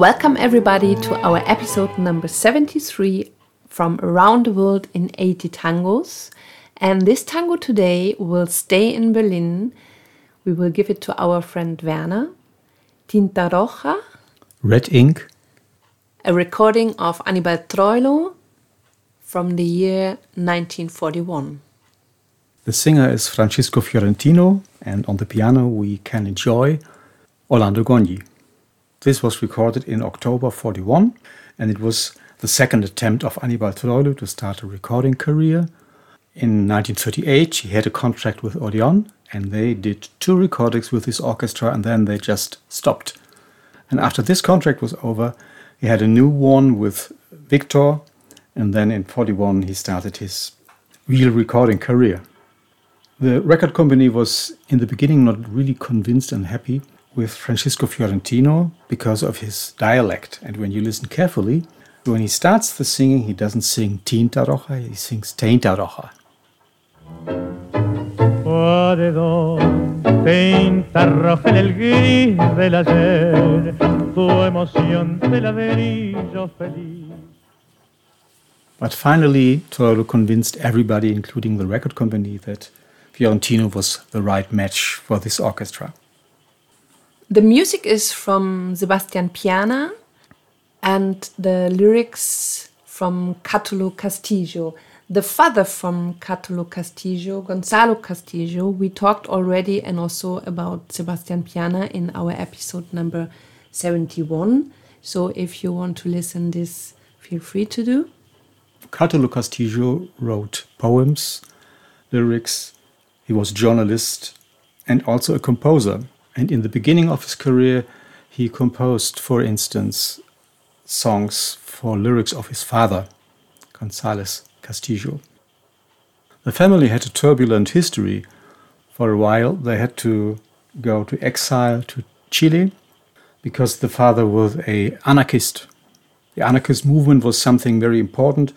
Welcome, everybody, to our episode number 73 from Around the World in 80 Tangos. And this tango today will stay in Berlin. We will give it to our friend Werner. Tinta Roja. Red Ink. A recording of Anibal Troilo from the year 1941. The singer is Francisco Fiorentino, and on the piano we can enjoy Orlando Goñi. This was recorded in October 41, and it was the second attempt of Anibal Troilo to start a recording career. In 1938, he had a contract with Odeon, and they did two recordings with his orchestra, and then they just stopped. And after this contract was over, he had a new one with Victor, and then in 41 he started his real recording career. The record company was in the beginning not really convinced and happy with Francisco Fiorentino because of his dialect. And when you listen carefully, when he starts the singing, he doesn't sing Tinta Roja, he sings Teinta Roja. Tinta roja en el gris del ayer, tu emoción de ladrillo feliz. But finally, Troilo convinced everybody, including the record company, that Fiorentino was the right match for this orchestra. The music is from Sebastian Piana and the lyrics from Catulo Castillo. The father from Catulo Castillo, Gonzalo Castillo, we talked already and also about Sebastian Piana in our episode number 71. So if you want to listen this, feel free to do. Catulo Castillo wrote poems, lyrics, he was journalist and also a composer. And in the beginning of his career, he composed, for instance, songs for lyrics of his father, González Castillo. The family had a turbulent history. For a while, they had to go to exile to Chile because the father was a anarchist. The anarchist movement was something very important.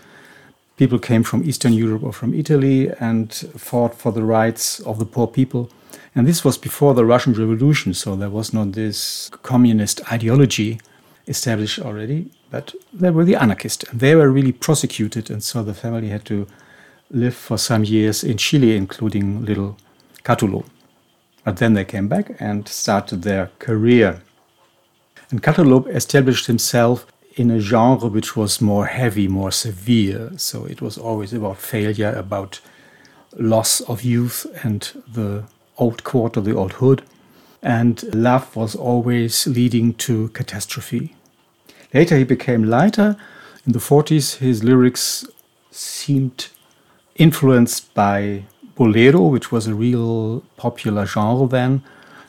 People came from Eastern Europe or from Italy and fought for the rights of the poor people. And this was before the Russian Revolution, so there was not this communist ideology established already, but they were the anarchists, and they were really prosecuted, and so the family had to live for some years in Chile, including little Catulo. But then they came back and started their career. And Catulo established himself in a genre which was more heavy, more severe. So it was always about failure, about loss of youth and the old quarter, the old hood, and love was always leading to catastrophe. Later, he became lighter. In the 40s, his lyrics seemed influenced by bolero, which was a real popular genre then.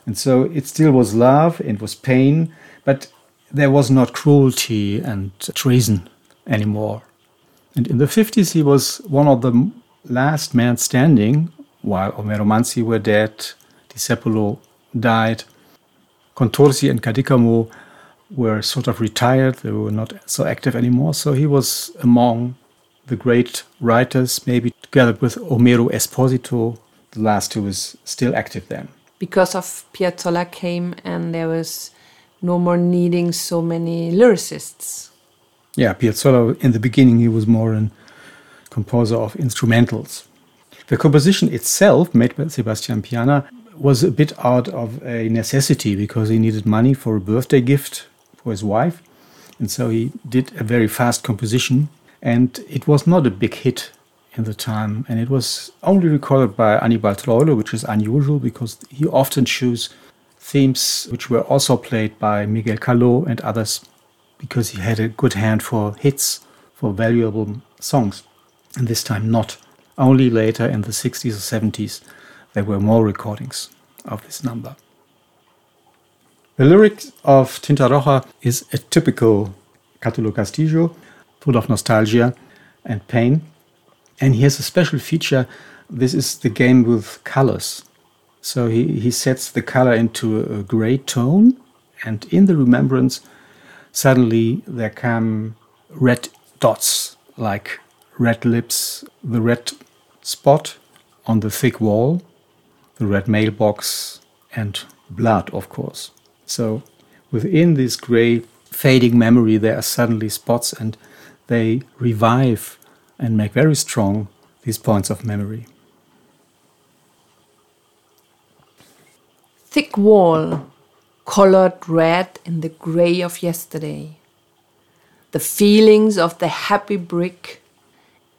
And so it still was love, it was pain, but there was not cruelty and treason anymore. And in the 50s, he was one of the last men standing while Homero Manzi were dead, Discepolo died, Contursi and Cadícamo were sort of retired, they were not so active anymore. So he was among the great writers, maybe together with Homero Expósito, the last who was still active then. Because of Piazzolla came and there was no more needing so many lyricists. Yeah, Piazzolla, in the beginning, he was more a composer of instrumentals. The composition itself, made by Sebastian Piana, was a bit out of a necessity because he needed money for a birthday gift for his wife. And so he did a very fast composition. And it was not a big hit in the time. And it was only recorded by Anibal Troilo, which is unusual because he often chose themes which were also played by Miguel Caló and others because he had a good hand for hits, for valuable songs. And this time not. Only later in the 60s or 70s there were more recordings of this number. The lyric of Tinta Roja is a typical Catulo Castillo, full of nostalgia and pain. And here's a special feature this is the game with colors. So he, he sets the color into a gray tone, and in the remembrance, suddenly there come red dots like red lips, the red spot on the thick wall, the red mailbox, and blood, of course. So within this gray fading memory, there are suddenly spots and they revive and make very strong these points of memory. Thick wall, colored red in the gray of yesterday. The feelings of the happy brick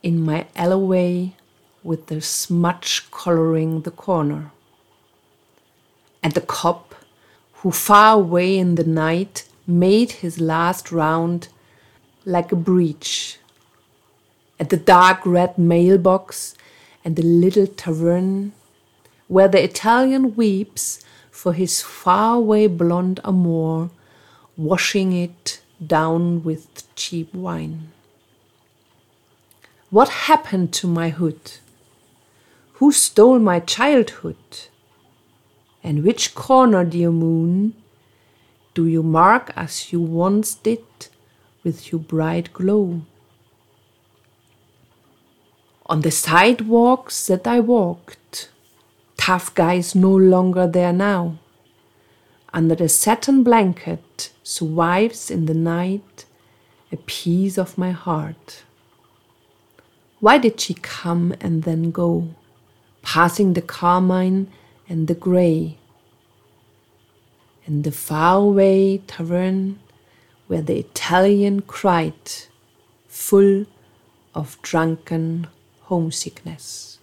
in my alleyway with the smudge coloring the corner. And the cop who far away in the night made his last round like a breach. At the dark red mailbox and the little tavern where the Italian weeps for his faraway blonde amour, washing it down with cheap wine. What happened to my hood? Who stole my childhood? And which corner, dear moon, do you mark as you once did with your bright glow? On the sidewalks that I walked, tough guys no longer there now. Under the satin blanket survives in the night a piece of my heart. Why did she come and then go, passing the carmine and the grey? In the faraway tavern where the Italian cried, full of drunken homesickness.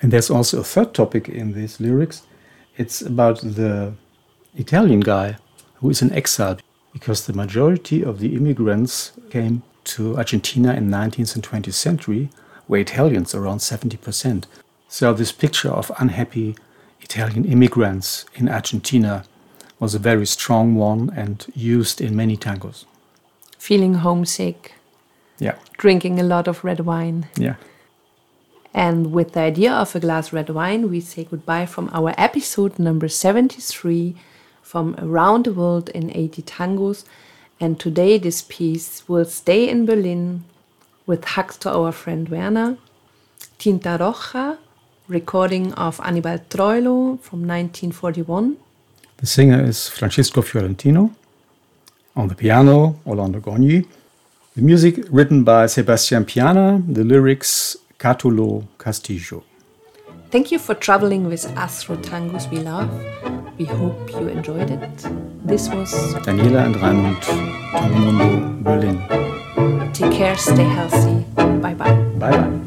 And there's also a third topic in these lyrics. It's about the Italian guy who is in exile because the majority of the immigrants came to Argentina in 19th and 20th century, where Italians around 70%. So this picture of unhappy Italian immigrants in Argentina was a very strong one and used in many tangos. Feeling homesick. Yeah. Drinking a lot of red wine. Yeah. And with the idea of a glass red wine, we say goodbye from our episode number 73 from Around the World in 80 Tangos. And today, this piece will stay in Berlin with hugs to our friend Werner. Tinta Roja, recording of Anibal Troilo from 1941. The singer is Francisco Fiorentino. On the piano, Orlando Goñi. The music written by Sebastian Piana, the lyrics Catulo Castillo. Thank you for traveling with us through tangos we love. We hope you enjoyed it. This was Daniela and Raimund, Tango Mundo, Berlin. Take care, stay healthy. Bye bye. Bye bye.